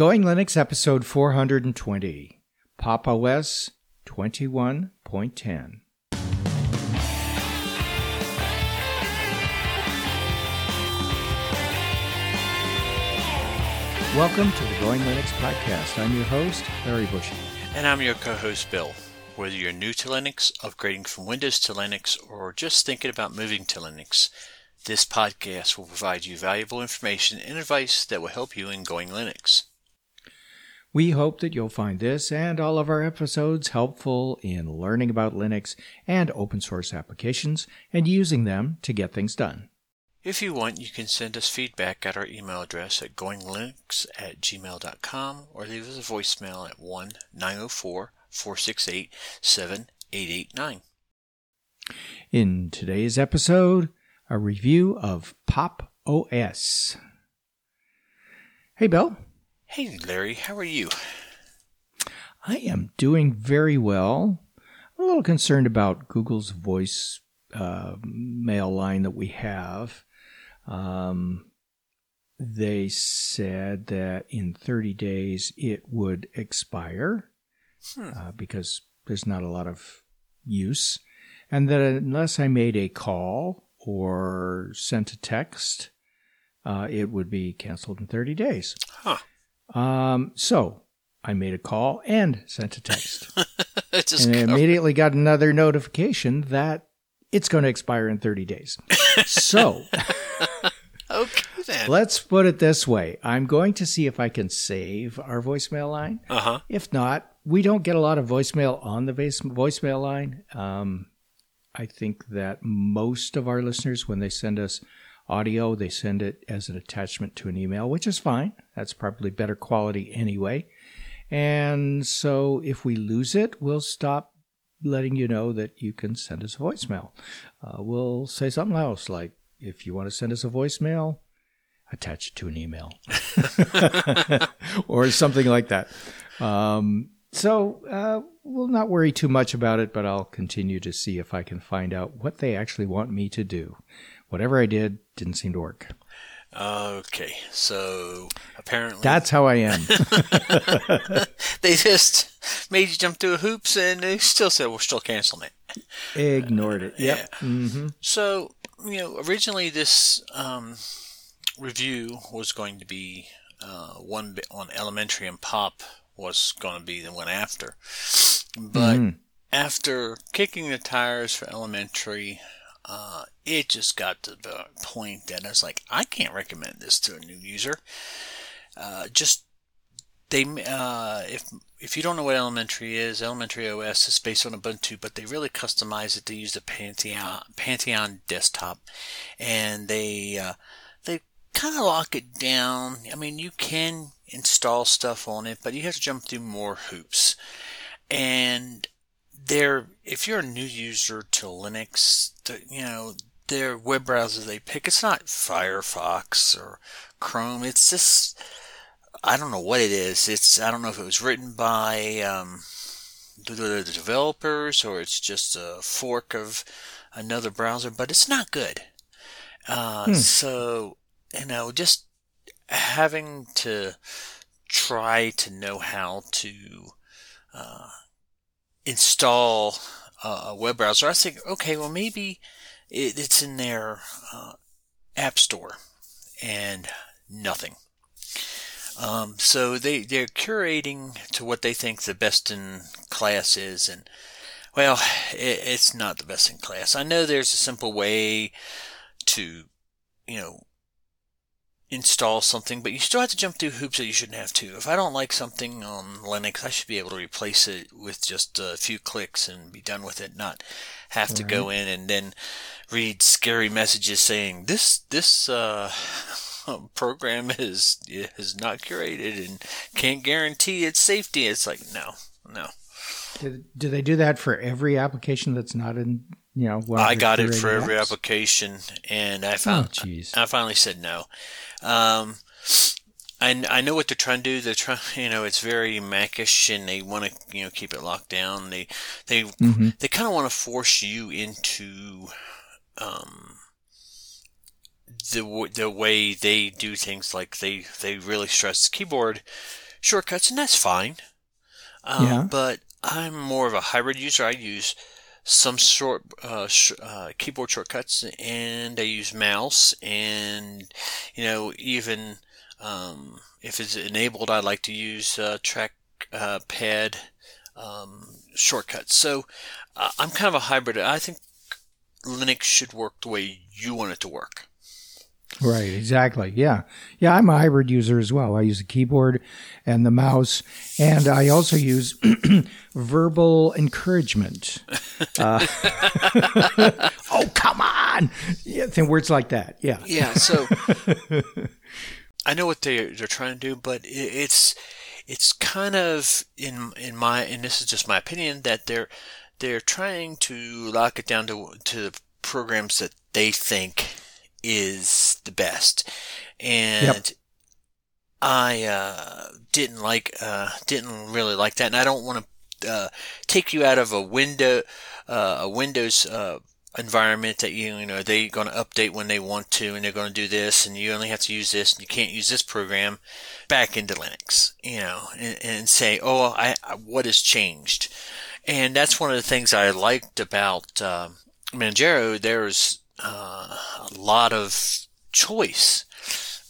Going Linux episode 420, Pop OS 21.10. Welcome to the Going Linux podcast. I'm your host, Larry Bushey. And I'm your co host, Bill. Whether you're new to Linux, upgrading from Windows to Linux, or just thinking about moving to Linux, this podcast will provide you valuable information and advice that will help you in going Linux. We hope that you'll find this and all of our episodes helpful in learning about Linux and open source applications and using them to get things done. If you want, you can send us feedback at our email address at goinglinux at gmail.com or leave us a voicemail at 1 904 468 7889. In today's episode, a review of Pop OS. Hey, Bill. Hey, Larry, how are you? I am doing very well. I'm a little concerned about Google's voice uh, mail line that we have. Um, they said that in 30 days it would expire hmm. uh, because there's not a lot of use. And that unless I made a call or sent a text, uh, it would be canceled in 30 days. Huh. Um, so I made a call and sent a text. and I immediately got another notification that it's going to expire in 30 days. so. okay, then. Let's put it this way I'm going to see if I can save our voicemail line. Uh-huh. If not, we don't get a lot of voicemail on the voicemail line. Um, I think that most of our listeners, when they send us audio, they send it as an attachment to an email, which is fine. That's probably better quality anyway. And so if we lose it, we'll stop letting you know that you can send us a voicemail. Uh, we'll say something else like, if you want to send us a voicemail, attach it to an email or something like that. Um, so uh, we'll not worry too much about it, but I'll continue to see if I can find out what they actually want me to do. Whatever I did didn't seem to work. Okay, so apparently that's how I am. they just made you jump through hoops, and they still said we're still canceling it. Ignored it. Yep. Yeah. Mm-hmm. So you know, originally this um, review was going to be uh, one on elementary and pop was going to be the one after. But mm-hmm. after kicking the tires for elementary, uh, it just got to the point that I was like, I can't recommend this to a new user. Uh, just they uh, if if you don't know what elementary is, elementary OS is based on Ubuntu, but they really customize it to use the Pantheon Pantheon desktop, and they uh, they kind of lock it down. I mean, you can install stuff on it, but you have to jump through more hoops. And there, if you're a new user to Linux, you know, their web browser they pick, it's not Firefox or Chrome. It's just, I don't know what it is. It's, I don't know if it was written by, um, the, the developers or it's just a fork of another browser, but it's not good. Uh, hmm. so, you know, just having to try to know how to uh, install a web browser, I think, okay, well, maybe it, it's in their uh, app store and nothing. Um, so they, they're curating to what they think the best in class is. And, well, it, it's not the best in class. I know there's a simple way to, you know, install something, but you still have to jump through hoops that you shouldn't have to. If I don't like something on Linux, I should be able to replace it with just a few clicks and be done with it, not have to go in and then read scary messages saying this this uh, program is is not curated and can't guarantee its safety. It's like no, no. Do, do they do that for every application that's not in you know? I got it for every application, and I found oh, I finally said no. Um, I, I know what they're trying to do. They're trying, you know, it's very Macish, and they want to, you know, keep it locked down. They, they, mm-hmm. they kind of want to force you into, um, the the way they do things. Like they they really stress keyboard shortcuts, and that's fine. Um, Yeah. But I'm more of a hybrid user. I use some short uh, sh- uh, keyboard shortcuts, and I use mouse, and you know even um, if it's enabled, I like to use uh, track uh, pad um, shortcuts. So uh, I'm kind of a hybrid. I think Linux should work the way you want it to work. Right, exactly. Yeah. Yeah, I'm a hybrid user as well. I use the keyboard and the mouse, and I also use verbal encouragement. Uh, oh, come on. Yeah, think words like that. Yeah. Yeah, so I know what they they're trying to do, but it's it's kind of in in my and this is just my opinion that they're they're trying to lock it down to to the programs that they think is the best, and Yep. I uh, didn't like uh, didn't really like that, and I don't want to uh, take you out of a window uh, a Windows uh, environment that you you know they're going to update when they want to, and they're going to do this, and you only have to use this, and you can't use this program back into Linux, you know, and, and say, oh, I, I what has changed, and that's one of the things I liked about uh, Manjaro. There's uh, a lot of choice.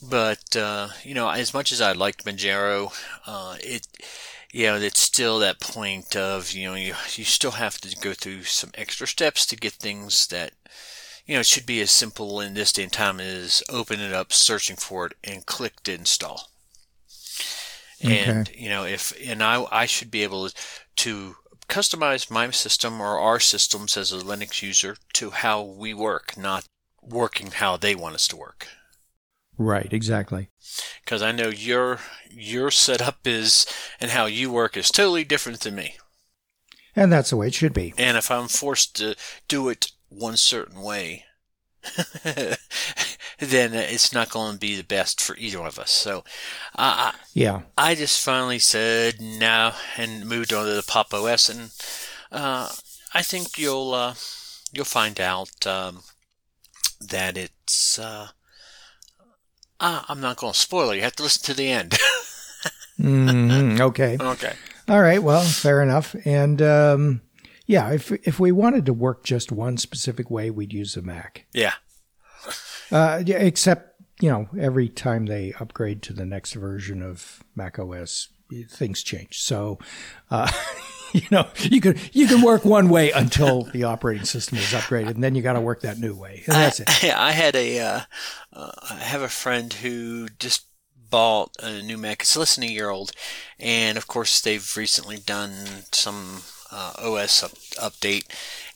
But uh, you know, as much as I liked Manjaro, uh, it you know, it's still that point of you know you you still have to go through some extra steps to get things that you know it should be as simple in this day and time as open it up, searching for it, and click to install. And you know, if and I I should be able to customize my system or our systems as a Linux user to how we work, not working how they want us to work Right, exactly. because I know your your setup is and how you work is totally different than me. And that's the way it should be. And if I'm forced to do it one certain way, then it's not going to be the best for either of us. So I Yeah. I just finally said no and moved on to the Pop OS, and uh, I think you'll uh, you'll find out um, that it's. Uh, uh, I'm not going to spoil it. You have to listen to the end. Mhm, Okay. okay. All right. Well, fair enough. And um, yeah, if if we wanted to work just one specific way, we'd use the Mac. Yeah. Uh, yeah, except you know, every time they upgrade to the next version of Mac OS, things change. So, uh, you know, you can you can work one way until the operating system is upgraded, and then you got to work that new way. And that's it. I, I had a, uh, uh, I have a friend who just bought a new Mac. It's less than a year old, and of course they've recently done some uh, OS up, update,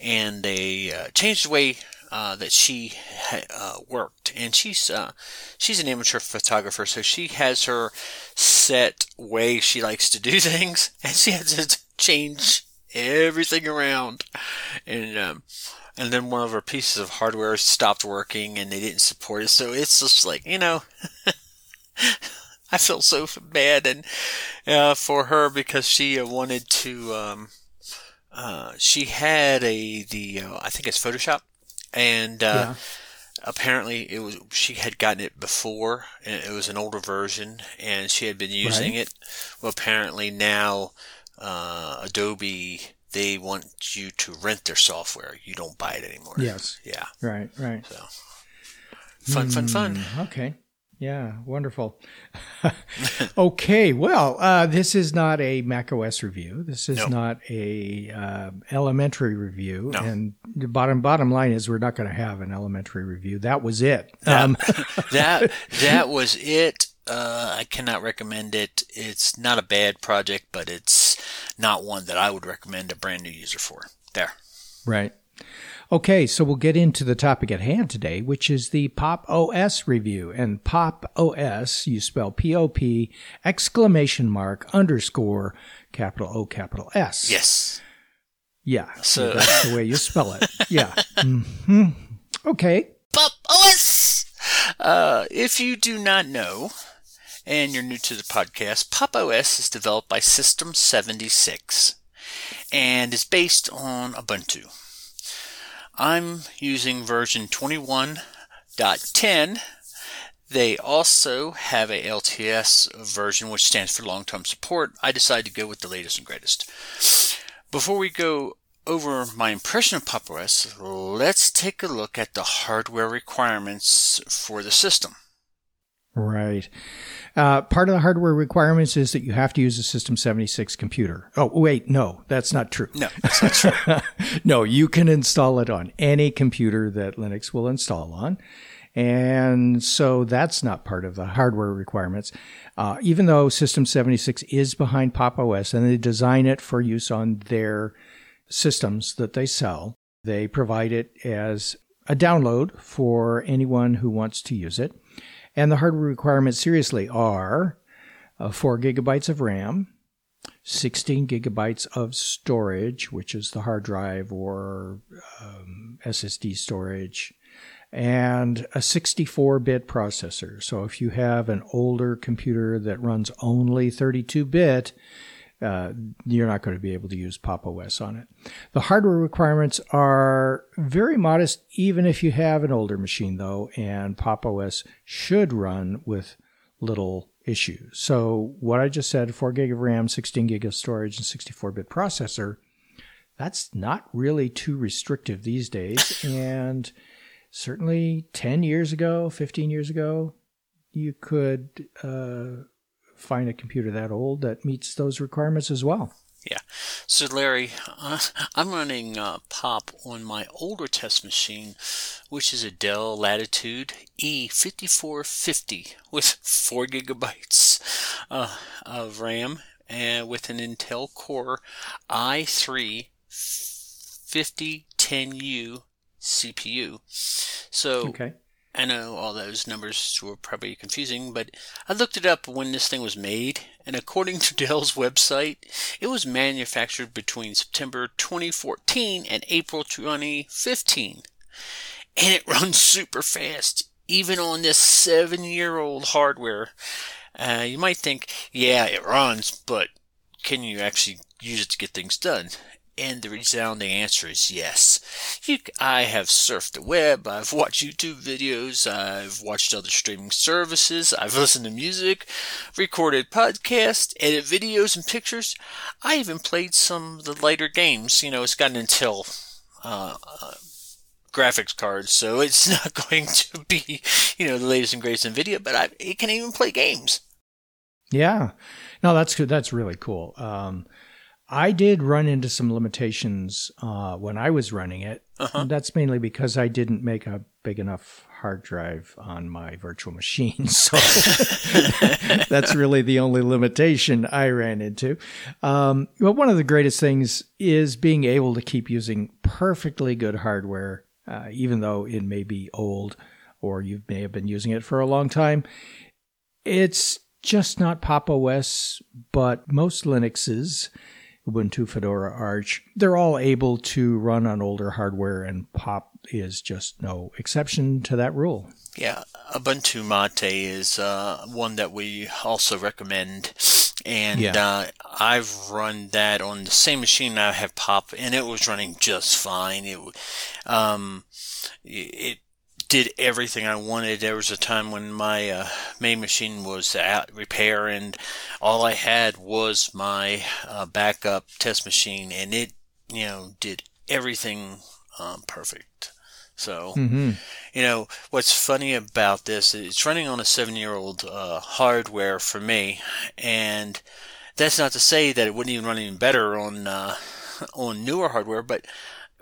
and they uh, changed the way uh, that she uh, worked. And she's uh, she's an amateur photographer, so she has her set way she likes to do things, and she has change everything around, and um, and then one of her pieces of hardware stopped working and they didn't support it. So it's just like, you know, I feel so bad and uh, for her because she uh, wanted to. Um, uh, she had a the uh, I think it's Photoshop, and uh, Yeah. apparently it was she had gotten it before and it was an older version and she had been using Right. it. Well, apparently now uh, Adobe they want you to rent their software. You don't buy it anymore. Yes. Yeah. Right. Right. So fun, fun, fun. Hmm, Okay. Yeah, wonderful. okay, well, uh, this is not a Mac OS review. This is No. not a uh, elementary review. No. And the bottom bottom line is we're not going to have an elementary review. That was it. That- Um, that that was it. Uh, I cannot recommend it. It's not a bad project, but it's not one that I would recommend a brand new user for. There. right. Okay, so we'll get into the topic at hand today, which is the Pop OS review. And Pop OS, you spell P O P exclamation mark underscore capital O capital S. Yes. Yeah. So that's the way you spell it. Yeah. hmm Okay. Pop OS. Uh, if you do not know, and you're new to the podcast, Pop OS is developed by System 76 and is based on Ubuntu. I'm using version 21.10 They also have a LTS version, which stands for long-term support. I decided to go with the latest and greatest. Before we go over my impression of Pop! OS, let's take a look at the hardware requirements for the system. Right. Uh, part of the hardware requirements is that you have to use a System 76 computer. Oh, wait, no, that's not true. No, that's not true. no, you can install it on any computer that Linux will install on. And so that's not part of the hardware requirements. Uh, even though System 76 is behind Pop! OS and they design it for use on their systems that they sell, they provide it as a download for anyone who wants to use it. And the hardware requirements seriously are uh, 4 gigabytes of RAM, 16 gigabytes of storage, which is the hard drive or um, SSD storage, and a 64 bit processor. So if you have an older computer that runs only 32 bit, uh, you're not going to be able to use Pop! OS on it. The hardware requirements are very modest, even if you have an older machine, though, and Pop! OS should run with little issues. So, what I just said 4 gig of RAM, 16 gig of storage, and 64 bit processor that's not really too restrictive these days. and certainly 10 years ago, 15 years ago, you could. Uh, find a computer that old that meets those requirements as well. Yeah. So, Larry, uh, I'm running uh, POP on my older test machine, which is a Dell Latitude E5450 with 4 gigabytes uh, of RAM and with an Intel Core i3 5010U CPU. So, okay. I know all those numbers were probably confusing, but I looked it up when this thing was made, and according to Dell's website, it was manufactured between September 2014 and April 2015. And it runs super fast, even on this seven year old hardware. Uh, you might think, yeah, it runs, but can you actually use it to get things done? And the resounding answer is yes. You, I have surfed the web, I've watched YouTube videos, I've watched other streaming services, I've listened to music, recorded podcasts, edited videos and pictures. I even played some of the lighter games. You know, it's got an Intel uh, uh, graphics card, so it's not going to be, you know, the latest and greatest NVIDIA, but I, it can even play games. Yeah. No, that's good. That's really cool. Um, I did run into some limitations uh, when I was running it. Uh-huh. That's mainly because I didn't make a big enough hard drive on my virtual machine. So that's really the only limitation I ran into. Um, but one of the greatest things is being able to keep using perfectly good hardware, uh, even though it may be old or you may have been using it for a long time. It's just not Pop! OS, but most Linuxes Ubuntu, Fedora, Arch, they're all able to run on older hardware, and Pop is just no exception to that rule. Yeah, Ubuntu Mate is uh, one that we also recommend. And yeah. uh, I've run that on the same machine I have Pop, and it was running just fine. It, um, it did everything I wanted. There was a time when my uh, main machine was at repair, and all I had was my uh, backup test machine, and it, you know, did everything um, perfect. So, mm-hmm. you know, what's funny about this is it's running on a seven-year-old uh, hardware for me, and that's not to say that it wouldn't even run even better on uh, on newer hardware, but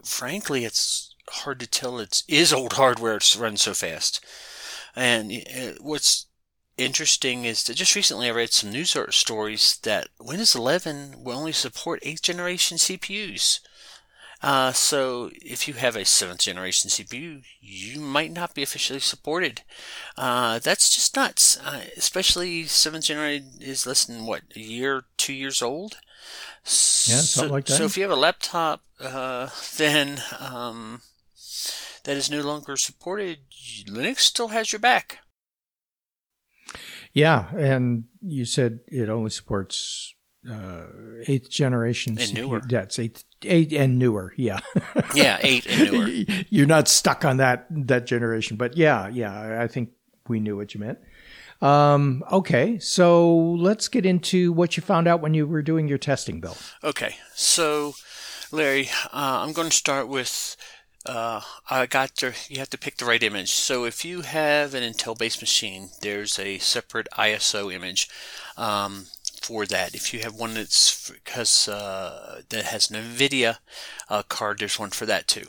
frankly, it's hard to tell it is old hardware to run so fast. And uh, what's interesting is that just recently I read some news stories that Windows 11 will only support 8th generation CPUs. Uh, so if you have a 7th generation CPU, you might not be officially supported. Uh, that's just nuts. Uh, especially 7th generation is less than what, a year, two years old? Yeah, something so, like that. So if you have a laptop, uh, then, um, that is no longer supported, Linux still has your back. Yeah, and you said it only supports uh, eighth generation and newer. That's eighth, eight and newer. Yeah, yeah, eight and newer. You're not stuck on that that generation, but yeah, yeah. I think we knew what you meant. Um, okay, so let's get into what you found out when you were doing your testing, Bill. Okay, so Larry, uh, I'm going to start with. Uh, I got to. You have to pick the right image. So if you have an Intel-based machine, there's a separate ISO image um, for that. If you have one that's because uh, that has an NVIDIA uh, card, there's one for that too.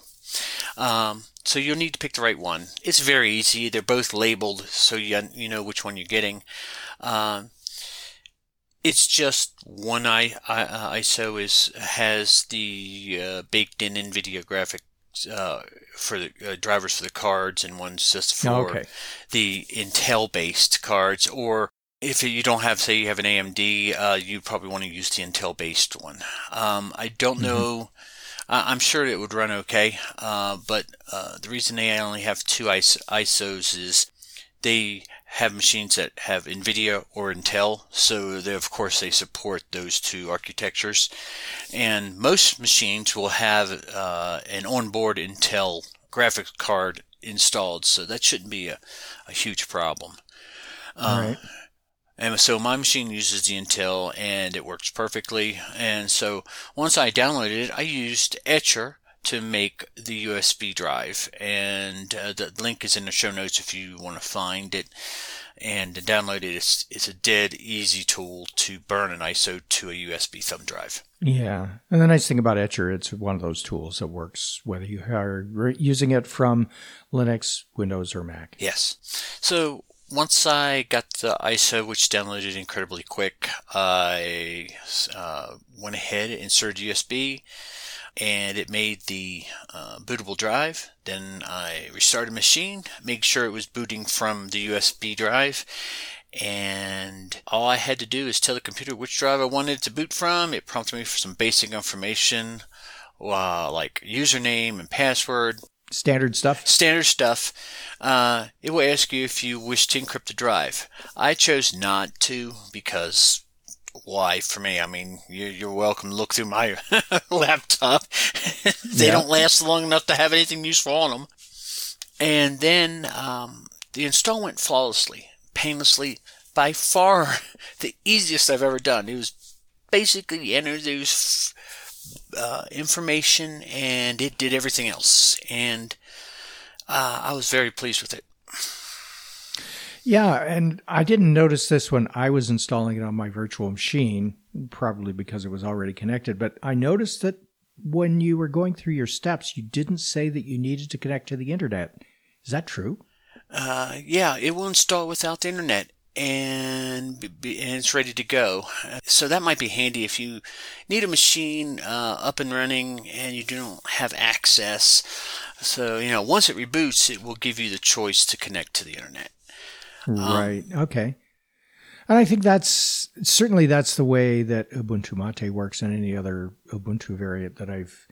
Um, so you'll need to pick the right one. It's very easy. They're both labeled, so you you know which one you're getting. Um, it's just one I, I, uh, ISO is has the uh, baked in NVIDIA graphics uh, for the uh, drivers for the cards, and one's just for Oh, okay. the Intel based cards. Or if you don't have, say, you have an AMD, uh, you probably want to use the Intel based one. Um, I don't know. I- I'm sure it would run okay, uh, but uh, the reason they only have two IS- ISOs is they have machines that have NVIDIA or Intel, so they, of course they support those two architectures. And most machines will have uh, an onboard Intel graphics card installed, so that shouldn't be a, a huge problem. All Um, right. and so my machine uses the Intel and it works perfectly. And so once I downloaded it, I used Etcher to make the USB drive. And uh, the link is in the show notes if you want to find it. And download it, it's, it's a dead easy tool to burn an ISO to a USB thumb drive. Yeah. And the nice thing about Etcher, it's one of those tools that works whether you are using it from Linux, Windows, or Mac. Yes. So once I got the ISO, which downloaded incredibly quick, I uh, went ahead and inserted USB, and it made the uh, bootable drive. Then I restarted the machine, made sure it was booting from the USB drive. And all I had to do is tell the computer which drive I wanted it to boot from. It prompted me for some basic information, uh, like username and password, Standard stuff. standard stuff. Uh, it will ask you if you wish to encrypt the drive. I chose not to because why for me? I mean, you're, you're welcome to look through my laptop. they Yeah. don't last long enough to have anything useful on them. And then um, the install went flawlessly, painlessly, by far the easiest I've ever done. It was basically introduce uh, information and it did everything else. And uh, I was very pleased with it. Yeah, and I didn't notice this when I was installing it on my virtual machine, probably because it was already connected, but I noticed that when you were going through your steps, you didn't say that you needed to connect to the internet. Is that true? Uh, yeah, it will install without the internet and, and it's ready to go. So that might be handy if you need a machine uh, up and running and you don't have access. So, you know, once it reboots, it will give you the choice to connect to the internet. Right. Okay. And I think that's certainly that's the way that Ubuntu Mate works and any other Ubuntu variant that I've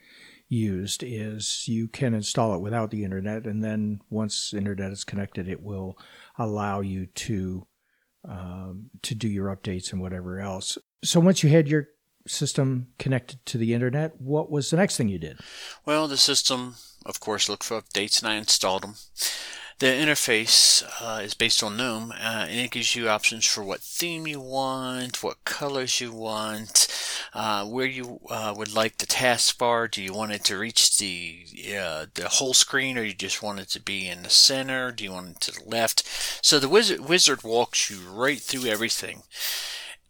used is you can install it without the internet and then once internet is connected it will allow you to um, to do your updates and whatever else. So once you had your system connected to the internet, what was the next thing you did? Well, the system, of course, looked for updates and I installed them. The interface uh, is based on GNOME uh, and it gives you options for what theme you want, what colors you want, uh, where you uh, would like the taskbar. Do you want it to reach the uh, the whole screen, or you just want it to be in the center? Do you want it to the left? So the wizard wizard walks you right through everything.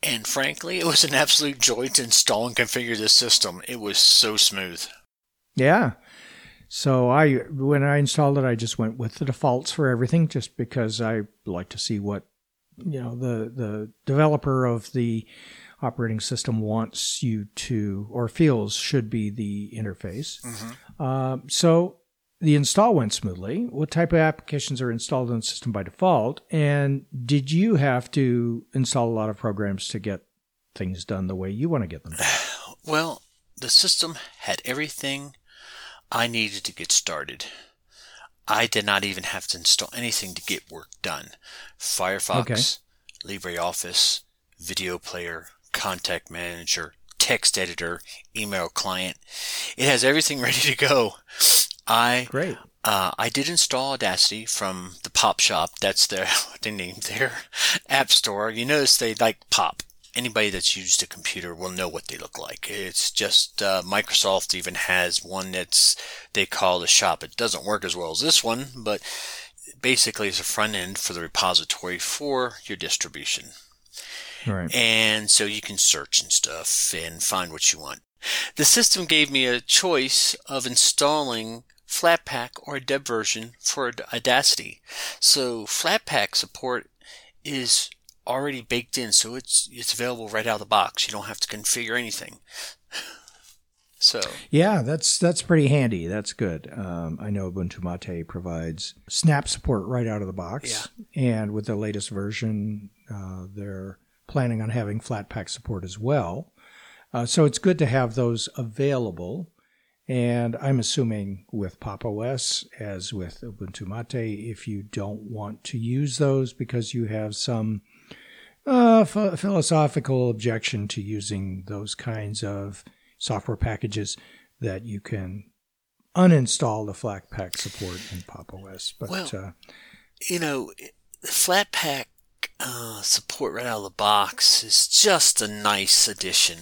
And frankly, it was an absolute joy to install and configure this system. It was so smooth. Yeah. So I when I installed it, I just went with the defaults for everything, just because I like to see what you know the the developer of the operating system wants you to or feels should be the interface. Uh, so the install went smoothly. What type of applications are installed on the system by default? And did you have to install a lot of programs to get things done the way you want to get them done? Well, the system had everything I needed to get started. I did not even have to install anything to get work done. Firefox, LibreOffice, video player, contact manager, text editor, email client. It has everything ready to go. I Great. Uh, I did install Audacity from the Pop Shop. That's their they named their app store. You notice they like Pop. Anybody that's used a computer will know what they look like. It's just uh, Microsoft even has one that's they call the shop. It doesn't work as well as this one, but basically it's a front end for the repository for your distribution. Right. And so you can search and stuff and find what you want. The system gave me a choice of installing Flatpak or a deb version for Audacity. So Flatpak support is already baked in, so it's it's available right out of the box. You don't have to configure anything. So yeah, that's that's pretty handy. That's good. Um, I know Ubuntu Mate provides Snap support right out of the box, yeah. and with the latest version, uh, they're planning on having Flatpak support as well. Uh, so it's good to have those available. And I'm assuming with Pop OS, as with Ubuntu Mate, if you don't want to use those because you have some uh, ph- philosophical objection to using those kinds of software packages, that you can uninstall the Flatpak support in Pop OS. But well, uh, you know, Flatpak uh, support right out of the box is just a nice addition.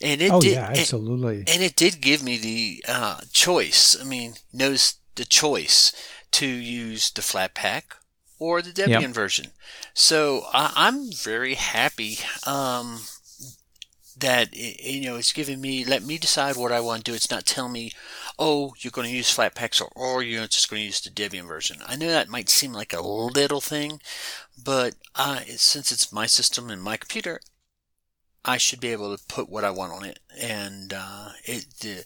And it oh, did, yeah, absolutely. And, and, it did give me the uh, choice. I mean, notice the choice to use the Flatpak or the Debian yep. version. So I, am very happy um, that you know it's giving me let me decide what I want to do. It's not telling me, oh, you're going to use Flatpaks or, or you're just going to use the Debian version. I know that might seem like a little thing, but uh, since it's my system and my computer, I should be able to put what I want on it, and uh, it the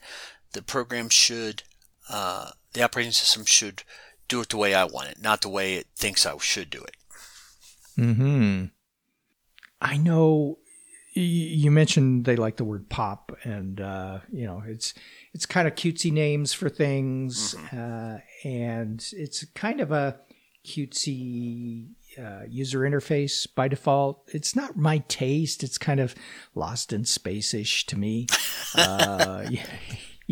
the program should uh, the operating system should do it the way I want it, not the way it thinks I should do it. Hmm. I know you mentioned they like the word pop, and uh, you know it's it's kind of cutesy names for things, mm-hmm. uh, and it's kind of a cutesy uh, user interface by default. It's not my taste. It's kind of lost in space-ish to me. uh,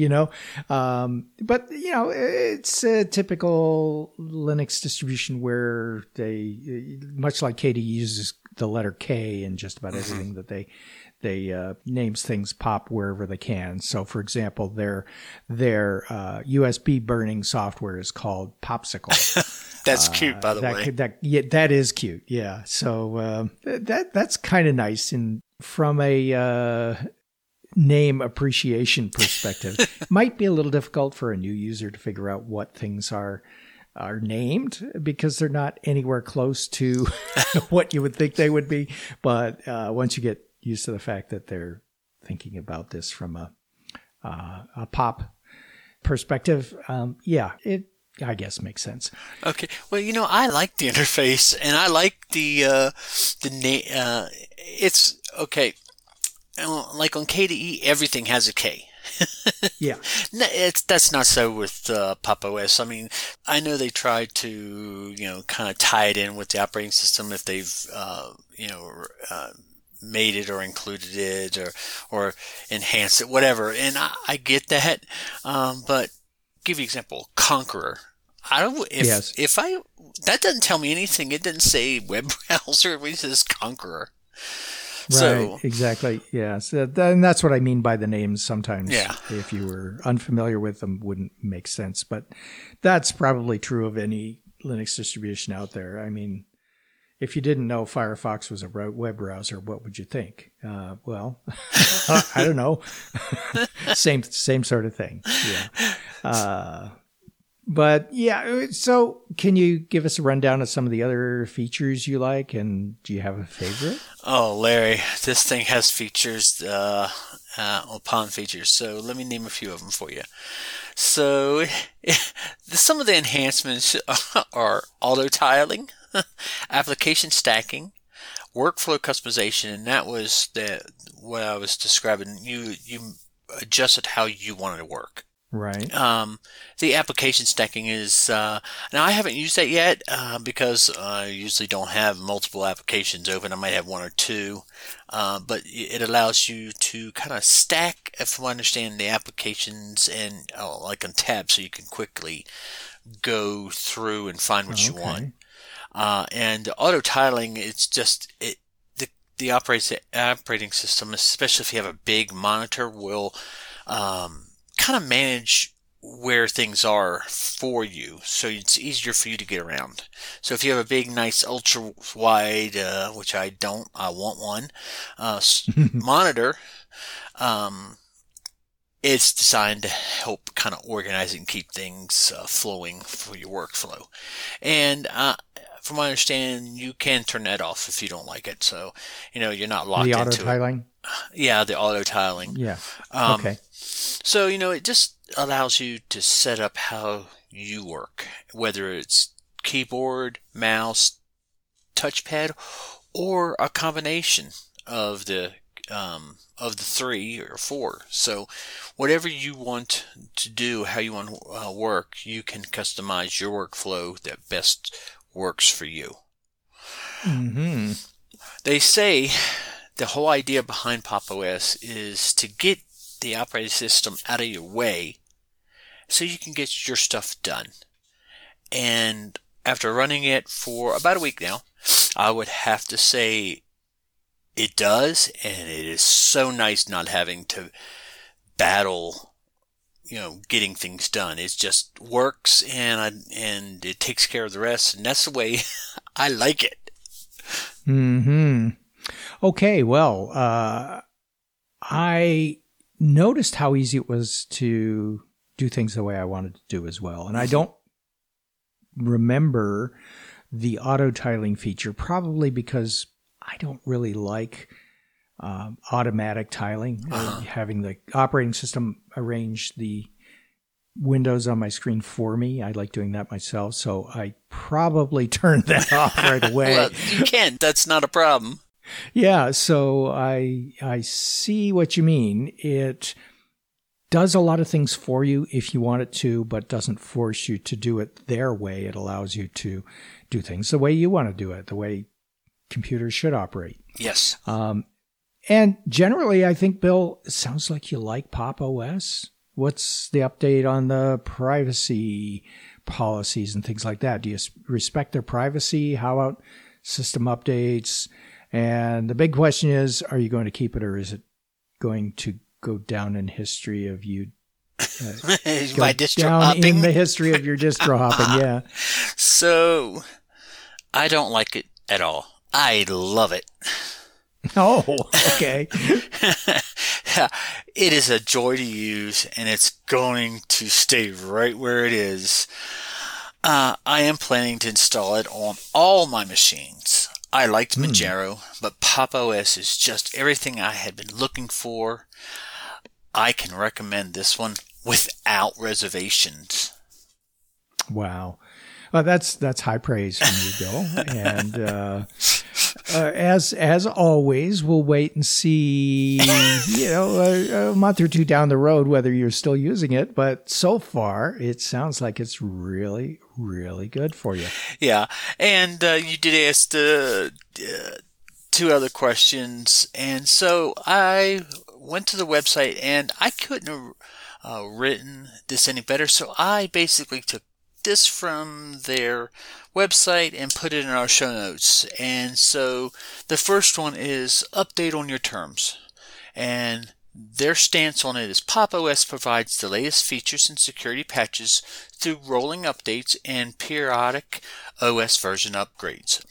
you know, um, but you know, it's a typical Linux distribution where they, much like KDE uses the letter K in just about mm-hmm. everything that they they uh, names things pop wherever they can. So, for example, their their uh, USB burning software is called Popsicle. that's uh, cute, by the that, way. That yeah, that is cute. Yeah. So um, that that's kind of nice. And from a uh, name appreciation perspective, might be a little difficult for a new user to figure out what things are are named because they're not anywhere close to what you would think they would be. But uh, once you get used to the fact that they're thinking about this from a uh, a pop perspective, um, yeah, it I guess makes sense. Okay. Well, you know, I like the interface and I like the uh, the name. Uh, it's okay. Like on KDE, everything has a K. yeah, it's that's not so with uh, Pop OS. I mean, I know they try to you know kind of tie it in with the operating system if they've uh, you know uh, made it or included it or or enhanced it, whatever. And I, I get that, um, but give you an example, Konqueror. I don't if yes. if I that doesn't tell me anything. It didn't say web browser. It says Konqueror. Right, so, exactly. Yes, and that's what I mean by the names. Sometimes, yeah. if you were unfamiliar with them, wouldn't make sense. But that's probably true of any Linux distribution out there. I mean, if you didn't know Firefox was a web browser, what would you think? Uh, well, I don't know. same same sort of thing. Yeah. Uh, but yeah, so can you give us a rundown of some of the other features you like, and do you have a favorite? Oh, Larry, this thing has features uh, uh, upon features. So let me name a few of them for you. So some of the enhancements are auto tiling. application stacking, workflow customization, and that was the what I was describing. You you adjusted how you wanted to work. Right. Um, the application stacking is uh, now I haven't used that yet uh, because I usually don't have multiple applications open. I might have one or two, uh, but it allows you to kind of stack, if I understand the applications and oh, like on tabs, so you can quickly go through and find what you want. Uh, and auto tiling, it's just it the the operating operating system, especially if you have a big monitor, will um, kind of manage where things are for you, so it's easier for you to get around. So if you have a big, nice, ultra wide, uh, which I don't, I want one uh, monitor. Um, it's designed to help kind of organize and keep things uh, flowing for your workflow. And uh, from my understanding, you can turn that off if you don't like it. So, you know, you're not locked the into auto it. tiling. Yeah, the auto tiling. Yeah. Um, okay. So, you know, it just allows you to set up how you work, whether it's keyboard, mouse, touchpad, or a combination of the um, of the three or four. So, whatever you want to do, how you want to uh, work, you can customize your workflow that best works for you. hmm They say the whole idea behind Pop OS is to get the operating system out of your way so you can get your stuff done. And after running it for about a week now, I would have to say it does, and it is so nice not having to battle, you know, getting things done. It just works, and I, and it takes care of the rest, and that's the way I like it. Hmm. Okay. Well, uh, I noticed how easy it was to do things the way I wanted to do as well, and I don't remember the auto tiling feature, probably because I don't really like um, automatic tiling, having the operating system arrange the windows on my screen for me. I like doing that myself, so I probably turned that off right away. Well, you can. That's not a problem. Yeah, so I I see what you mean. It does a lot of things for you if you want it to, but doesn't force you to do it their way. It allows you to do things the way you want to do it, the way computers should operate. Yes. Um, and generally, I think Bill, it sounds like you like Pop OS. What's the update on the privacy policies and things like that? Do you respect their privacy? How about system updates? And the big question is, are you going to keep it or is it going to go down in history of you My distro down hopping. in the history of your distro hopping? Yeah. so, I don't like it at all. I love it. Oh, okay. it is a joy to use, and it's going to stay right where it is. Uh, I am planning to install it on all my machines. I liked Manjaro, but Pop OS is just everything I had been looking for. I can recommend this one without reservations. Wow. Well, that's that's high praise from you, Bill. and uh, uh, as as always, we'll wait and see. You know, a, a month or two down the road, whether you're still using it. But so far, it sounds like it's really, really good for you. Yeah, and uh, you did ask the uh, two other questions, and so I went to the website, and I couldn't have uh, written this any better. So I basically took this from their website and put it in our show notes. And so the first one is update on your terms, and their stance on it is Pop OS provides the latest features and security patches through rolling updates and periodic OS version upgrades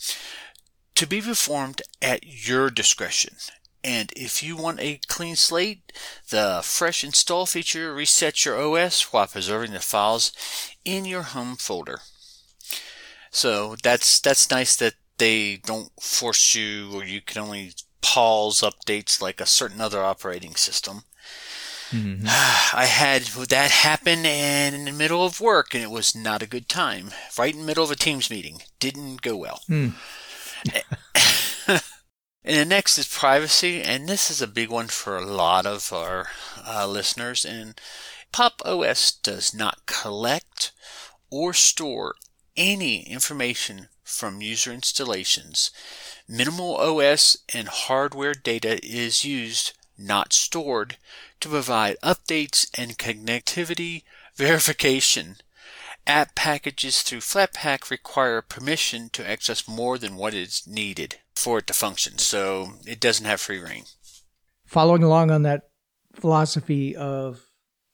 to be performed at your discretion. And if you want a clean slate, the fresh install feature resets your OS while preserving the files in your home folder. So that's that's nice that they don't force you or you can only pause updates like a certain other operating system. I had that happen and in the middle of work and it was not a good time. Right in the middle of a Teams meeting. Didn't go well. Hmm. and the next is privacy, and this is a big one for a lot of our uh, listeners. And Pop OS does not collect or store any information from user installations. Minimal OS and hardware data is used, not stored, to provide updates and connectivity verification. App packages through Flatpak require permission to access more than what is needed for it to function, so it doesn't have free reign. Following along on that philosophy of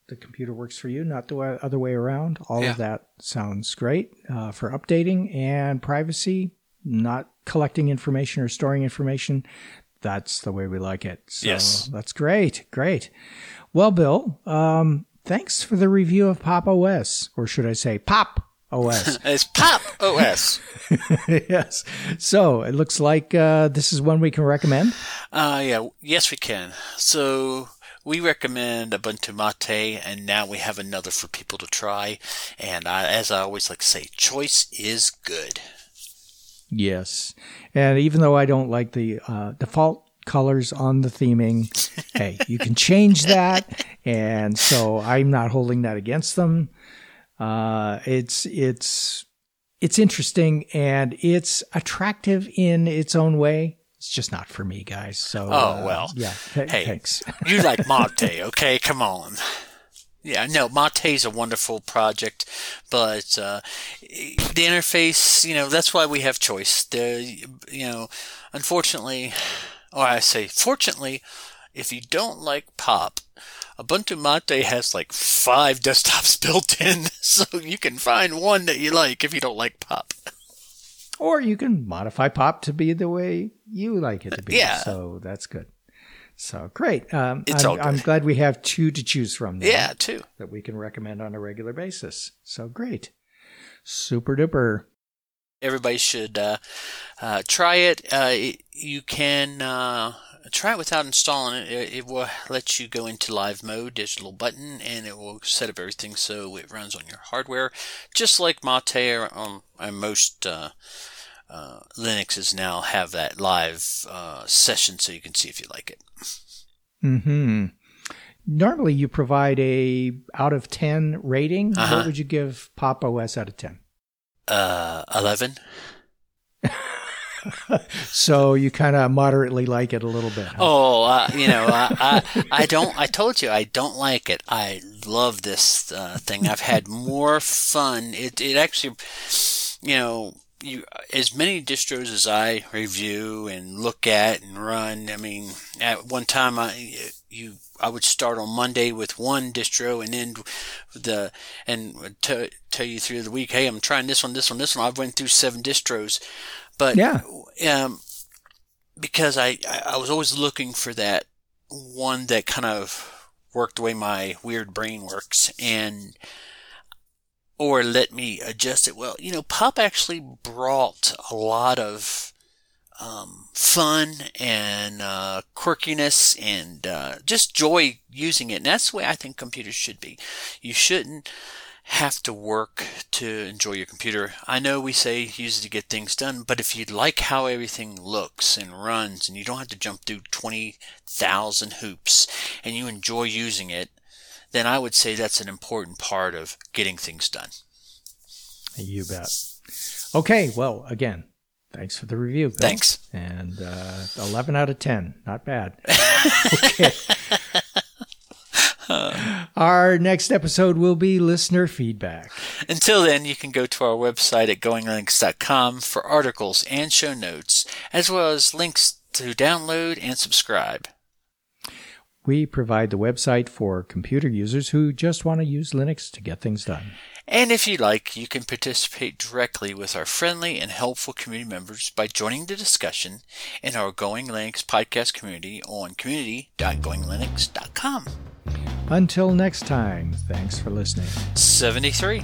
the computer works for you, not the other way around. All yeah. of that sounds great uh, for updating and privacy, not collecting information or storing information. That's the way we like it. So yes. that's great. Great. Well, Bill, um, thanks for the review of Pop OS, or should I say Pop OS? it's Pop OS. yes. So it looks like uh, this is one we can recommend. Uh, yeah. Yes, we can. So we recommend Ubuntu Mate, and now we have another for people to try. And I, as I always like to say, choice is good. Yes, and even though I don't like the uh, default colors on the theming, hey, you can change that, and so I'm not holding that against them. Uh, it's it's it's interesting and it's attractive in its own way it's just not for me, guys. So, oh uh, well, yeah. Hey, thanks. you like Mate, okay? Come on. Yeah, no, Mate is a wonderful project, but uh, the interface, you know, that's why we have choice. The, you know, unfortunately, or I say, fortunately, if you don't like pop, Ubuntu Mate has like five desktops built in, so you can find one that you like if you don't like pop. Or you can modify pop to be the way you like it to be. Yeah. So that's good. So great. Um, it's I'm, all good. I'm glad we have two to choose from. Now yeah, two. That we can recommend on a regular basis. So great. Super duper. Everybody should uh, uh, try it. Uh, You can uh, try it without installing it. it. It will let you go into live mode. Little button, and it will set up everything so it runs on your hardware, just like Mate or on, on most uh, uh, Linuxes now have that live uh, session, so you can see if you like it. Hmm. Normally, you provide a out of ten rating. Uh-huh. What would you give Pop OS out of ten? Uh, eleven. so you kind of moderately like it a little bit. Huh? Oh, uh, you know, I, I, I don't. I told you I don't like it. I love this uh, thing. I've had more fun. It it actually, you know, you as many distros as I review and look at and run. I mean, at one time I you I would start on Monday with one distro and then the and t- tell you through the week, hey, I'm trying this one, this one, this one. I've went through seven distros, but yeah, um, because I I was always looking for that one that kind of worked the way my weird brain works and or let me adjust it. Well, you know, Pop actually brought a lot of um, fun and uh, quirkiness and uh, just joy using it. And that's the way I think computers should be. You shouldn't have to work to enjoy your computer. I know we say use it to get things done, but if you like how everything looks and runs and you don't have to jump through 20,000 hoops and you enjoy using it, then I would say that's an important part of getting things done. You bet. Okay, well, again, thanks for the review. Bill. Thanks. And uh, 11 out of 10. Not bad. okay. our next episode will be listener feedback. Until then, you can go to our website at goinglinux.com for articles and show notes, as well as links to download and subscribe. We provide the website for computer users who just want to use Linux to get things done. And if you like, you can participate directly with our friendly and helpful community members by joining the discussion in our Going Linux podcast community on community.goinglinux.com. Until next time, thanks for listening. 73.